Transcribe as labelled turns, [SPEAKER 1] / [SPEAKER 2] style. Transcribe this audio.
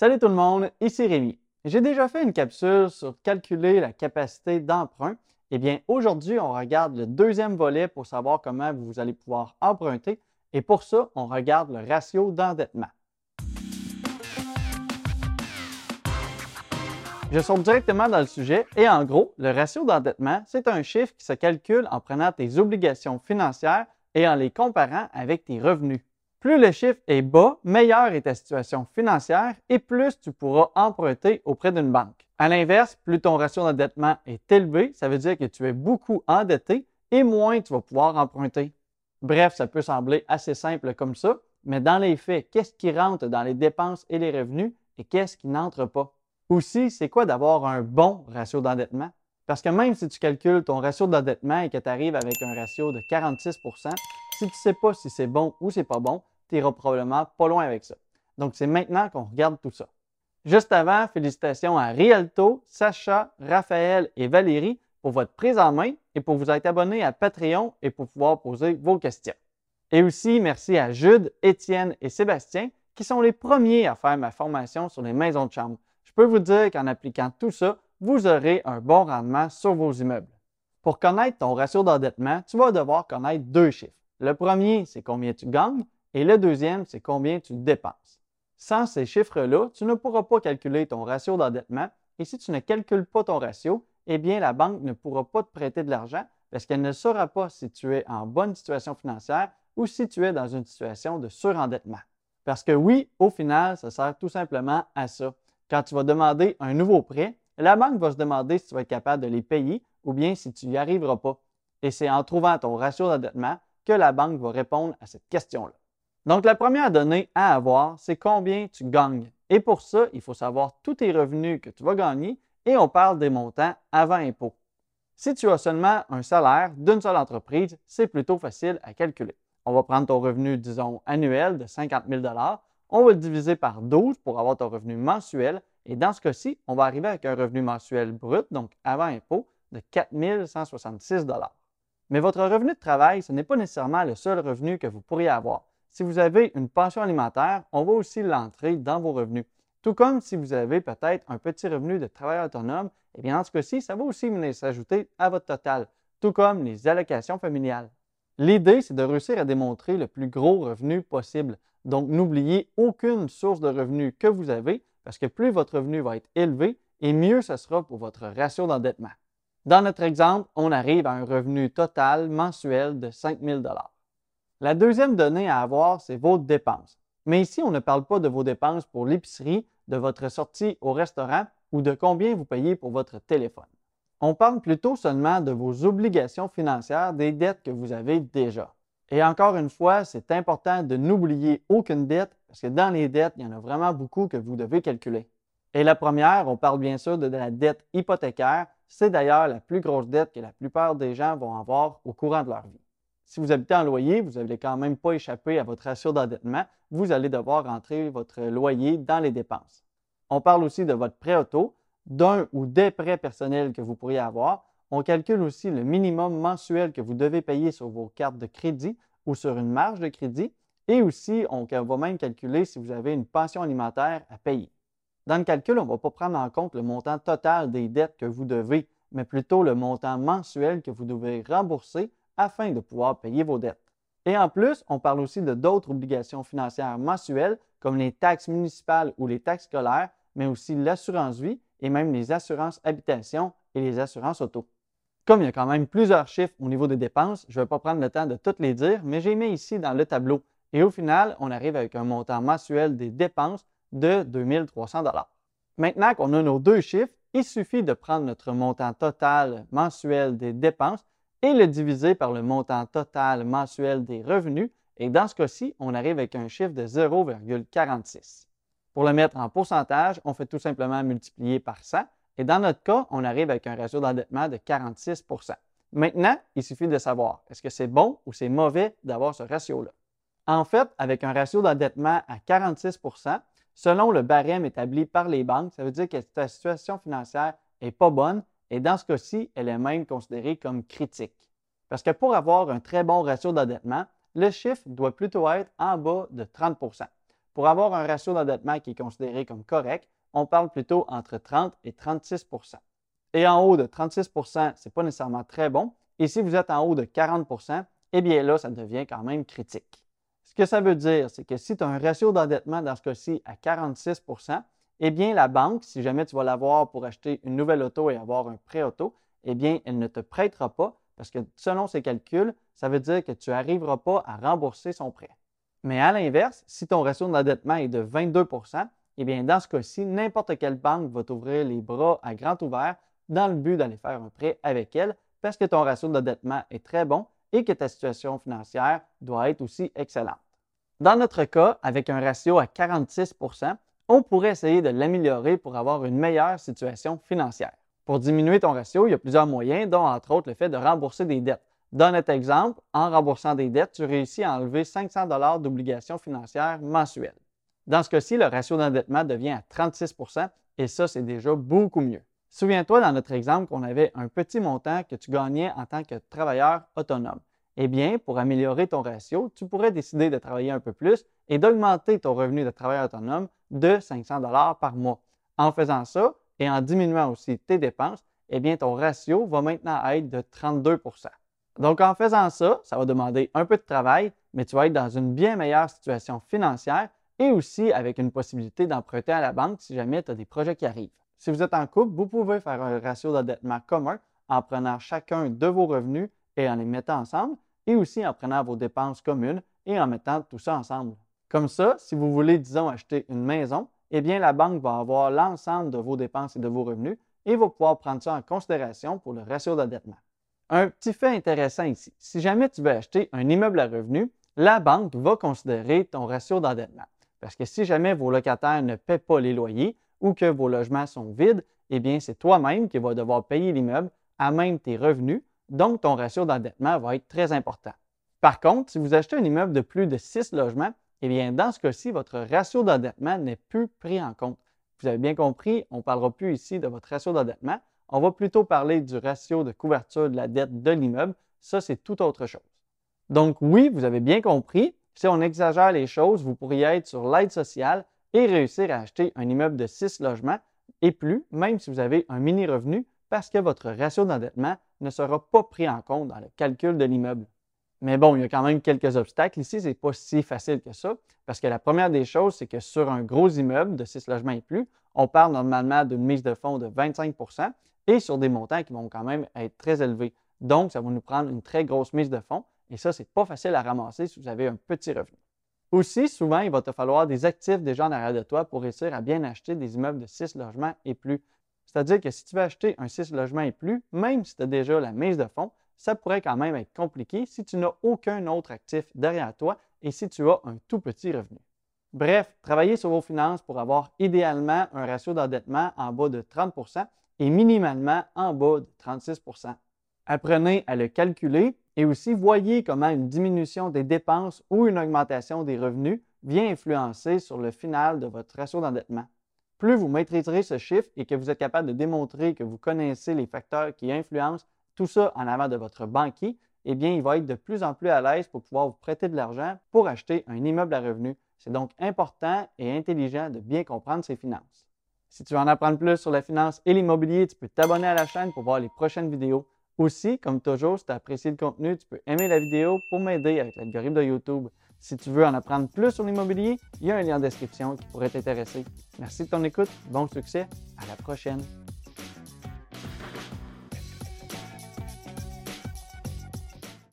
[SPEAKER 1] Salut tout le monde, ici Rémi. J'ai déjà fait une capsule sur calculer la capacité d'emprunt. Eh bien, aujourd'hui, on regarde le deuxième volet pour savoir comment vous allez pouvoir emprunter. Et pour ça, on regarde le ratio d'endettement. Je saute directement dans le sujet et en gros, le ratio d'endettement, c'est un chiffre qui se calcule en prenant tes obligations financières et en les comparant avec tes revenus. Plus le chiffre est bas, meilleure est ta situation financière et plus tu pourras emprunter auprès d'une banque. À l'inverse, plus ton ratio d'endettement est élevé, ça veut dire que tu es beaucoup endetté et moins tu vas pouvoir emprunter. Bref, ça peut sembler assez simple comme ça, mais dans les faits, qu'est-ce qui rentre dans les dépenses et les revenus et qu'est-ce qui n'entre pas? Aussi, c'est quoi d'avoir un bon ratio d'endettement? Parce que même si tu calcules ton ratio d'endettement et que tu arrives avec un ratio de 46 si tu ne sais pas si c'est bon ou c'est pas bon, tu iras probablement pas loin avec ça. Donc, c'est maintenant qu'on regarde tout ça. Juste avant, félicitations à Rialto, Sacha, Raphaël et Valérie pour votre prise en main et pour vous être abonné à Patreon et pour pouvoir poser vos questions. Et aussi, merci à Jude, Étienne et Sébastien qui sont les premiers à faire ma formation sur les maisons de chambre peux vous dire qu'en appliquant tout ça, vous aurez un bon rendement sur vos immeubles. Pour connaître ton ratio d'endettement, tu vas devoir connaître deux chiffres. Le premier, c'est combien tu gagnes et le deuxième, c'est combien tu dépenses. Sans ces chiffres-là, tu ne pourras pas calculer ton ratio d'endettement et si tu ne calcules pas ton ratio, eh bien la banque ne pourra pas te prêter de l'argent parce qu'elle ne saura pas si tu es en bonne situation financière ou si tu es dans une situation de surendettement. Parce que oui, au final, ça sert tout simplement à ça quand tu vas demander un nouveau prêt, la banque va se demander si tu vas être capable de les payer ou bien si tu n'y arriveras pas. Et c'est en trouvant ton ratio d'endettement que la banque va répondre à cette question-là. Donc, la première donnée à avoir, c'est combien tu gagnes. Et pour ça, il faut savoir tous tes revenus que tu vas gagner et on parle des montants avant impôt. Si tu as seulement un salaire d'une seule entreprise, c'est plutôt facile à calculer. On va prendre ton revenu, disons, annuel de 50 000 on va le diviser par 12 pour avoir ton revenu mensuel. Et dans ce cas-ci, on va arriver avec un revenu mensuel brut, donc avant impôt, de 4 166 Mais votre revenu de travail, ce n'est pas nécessairement le seul revenu que vous pourriez avoir. Si vous avez une pension alimentaire, on va aussi l'entrer dans vos revenus. Tout comme si vous avez peut-être un petit revenu de travail autonome, eh bien dans ce cas-ci, ça va aussi venir s'ajouter à votre total, tout comme les allocations familiales. L'idée, c'est de réussir à démontrer le plus gros revenu possible. Donc, n'oubliez aucune source de revenus que vous avez, parce que plus votre revenu va être élevé, et mieux ce sera pour votre ratio d'endettement. Dans notre exemple, on arrive à un revenu total mensuel de 5 000 La deuxième donnée à avoir, c'est vos dépenses. Mais ici, on ne parle pas de vos dépenses pour l'épicerie, de votre sortie au restaurant ou de combien vous payez pour votre téléphone. On parle plutôt seulement de vos obligations financières, des dettes que vous avez déjà. Et encore une fois, c'est important de n'oublier aucune dette parce que dans les dettes, il y en a vraiment beaucoup que vous devez calculer. Et la première, on parle bien sûr de la dette hypothécaire. C'est d'ailleurs la plus grosse dette que la plupart des gens vont avoir au courant de leur vie. Si vous habitez en loyer, vous n'allez quand même pas échapper à votre ratio d'endettement. Vous allez devoir rentrer votre loyer dans les dépenses. On parle aussi de votre prêt auto, d'un ou des prêts personnels que vous pourriez avoir on calcule aussi le minimum mensuel que vous devez payer sur vos cartes de crédit ou sur une marge de crédit et aussi on va même calculer si vous avez une pension alimentaire à payer. Dans le calcul, on ne va pas prendre en compte le montant total des dettes que vous devez, mais plutôt le montant mensuel que vous devez rembourser afin de pouvoir payer vos dettes. Et en plus, on parle aussi de d'autres obligations financières mensuelles comme les taxes municipales ou les taxes scolaires, mais aussi l'assurance vie et même les assurances habitation et les assurances auto. Comme il y a quand même plusieurs chiffres au niveau des dépenses, je ne vais pas prendre le temps de toutes les dire, mais j'ai mis ici dans le tableau. Et au final, on arrive avec un montant mensuel des dépenses de 2300 Maintenant qu'on a nos deux chiffres, il suffit de prendre notre montant total mensuel des dépenses et le diviser par le montant total mensuel des revenus. Et dans ce cas-ci, on arrive avec un chiffre de 0,46. Pour le mettre en pourcentage, on fait tout simplement multiplier par 100 et dans notre cas, on arrive avec un ratio d'endettement de 46% Maintenant, il suffit de savoir est-ce que c'est bon ou c'est mauvais d'avoir ce ratio-là? En fait, avec un ratio d'endettement à 46 selon le barème établi par les banques, ça veut dire que ta situation financière n'est pas bonne et dans ce cas-ci, elle est même considérée comme critique. Parce que pour avoir un très bon ratio d'endettement, le chiffre doit plutôt être en bas de 30% Pour avoir un ratio d'endettement qui est considéré comme correct, on parle plutôt entre 30 et 36% Et en haut de 36% ce n'est pas nécessairement très bon. Et si vous êtes en haut de 40% eh bien là, ça devient quand même critique. Ce que ça veut dire, c'est que si tu as un ratio d'endettement dans ce cas-ci à 46% eh bien la banque, si jamais tu vas l'avoir pour acheter une nouvelle auto et avoir un prêt auto, eh bien elle ne te prêtera pas parce que selon ses calculs, ça veut dire que tu n'arriveras pas à rembourser son prêt. Mais à l'inverse, si ton ratio d'endettement est de 22% eh bien dans ce cas-ci, n'importe quelle banque va t'ouvrir les bras à grand ouvert dans le but d'aller faire un prêt avec elle parce que ton ratio d'endettement est très bon et que ta situation financière doit être aussi excellente. Dans notre cas, avec un ratio à 46% on pourrait essayer de l'améliorer pour avoir une meilleure situation financière. Pour diminuer ton ratio, il y a plusieurs moyens, dont entre autres le fait de rembourser des dettes. Dans notre exemple, en remboursant des dettes, tu réussis à enlever 500 dollars d'obligations financières mensuelles. Dans ce cas-ci, le ratio d'endettement devient à 36% et ça, c'est déjà beaucoup mieux. Souviens-toi dans notre exemple qu'on avait un petit montant que tu gagnais en tant que travailleur autonome. Eh bien, pour améliorer ton ratio, tu pourrais décider de travailler un peu plus et d'augmenter ton revenu de travailleur autonome de 500 dollars par mois. En faisant ça et en diminuant aussi tes dépenses, eh bien, ton ratio va maintenant être de 32% Donc, en faisant ça, ça va demander un peu de travail, mais tu vas être dans une bien meilleure situation financière et aussi avec une possibilité d'emprunter à la banque si jamais tu as des projets qui arrivent. Si vous êtes en couple, vous pouvez faire un ratio d'endettement commun en prenant chacun de vos revenus et en les mettant ensemble, et aussi en prenant vos dépenses communes et en mettant tout ça ensemble. Comme ça, si vous voulez, disons, acheter une maison, eh bien, la banque va avoir l'ensemble de vos dépenses et de vos revenus et va pouvoir prendre ça en considération pour le ratio d'endettement. Un petit fait intéressant ici, si jamais tu veux acheter un immeuble à revenus, la banque va considérer ton ratio d'endettement. Parce que si jamais vos locataires ne paient pas les loyers ou que vos logements sont vides, eh bien, c'est toi-même qui vas devoir payer l'immeuble à même tes revenus, donc ton ratio d'endettement va être très important. Par contre, si vous achetez un immeuble de plus de 6 logements, eh bien, dans ce cas-ci, votre ratio d'endettement n'est plus pris en compte. Vous avez bien compris, on ne parlera plus ici de votre ratio d'endettement. On va plutôt parler du ratio de couverture de la dette de l'immeuble. Ça, c'est tout autre chose. Donc, oui, vous avez bien compris, si on exagère les choses, vous pourriez être sur l'aide sociale et réussir à acheter un immeuble de 6 logements et plus, même si vous avez un mini revenu, parce que votre ratio d'endettement ne sera pas pris en compte dans le calcul de l'immeuble. Mais bon, il y a quand même quelques obstacles ici, ce n'est pas si facile que ça, parce que la première des choses, c'est que sur un gros immeuble de 6 logements et plus, on parle normalement d'une mise de fonds de 25% et sur des montants qui vont quand même être très élevés. Donc, ça va nous prendre une très grosse mise de fonds et ça, ce n'est pas facile à ramasser si vous avez un petit revenu. Aussi, souvent, il va te falloir des actifs déjà en arrière de toi pour réussir à bien acheter des immeubles de 6 logements et plus. C'est-à-dire que si tu veux acheter un 6 logements et plus, même si tu as déjà la mise de fonds, ça pourrait quand même être compliqué si tu n'as aucun autre actif derrière toi et si tu as un tout petit revenu. Bref, travaillez sur vos finances pour avoir idéalement un ratio d'endettement en bas de 30% et minimalement en bas de 36% Apprenez à le calculer et aussi voyez comment une diminution des dépenses ou une augmentation des revenus vient influencer sur le final de votre ratio d'endettement. Plus vous maîtriserez ce chiffre et que vous êtes capable de démontrer que vous connaissez les facteurs qui influencent tout ça en avant de votre banquier, eh bien, il va être de plus en plus à l'aise pour pouvoir vous prêter de l'argent pour acheter un immeuble à revenus. C'est donc important et intelligent de bien comprendre ses finances. Si tu veux en apprendre plus sur la finance et l'immobilier, tu peux t'abonner à la chaîne pour voir les prochaines vidéos. Aussi, comme toujours, si tu as apprécié le contenu, tu peux aimer la vidéo pour m'aider avec l'algorithme de YouTube. Si tu veux en apprendre plus sur l'immobilier, il y a un lien en description qui pourrait t'intéresser. Merci de ton écoute, bon succès, à la prochaine.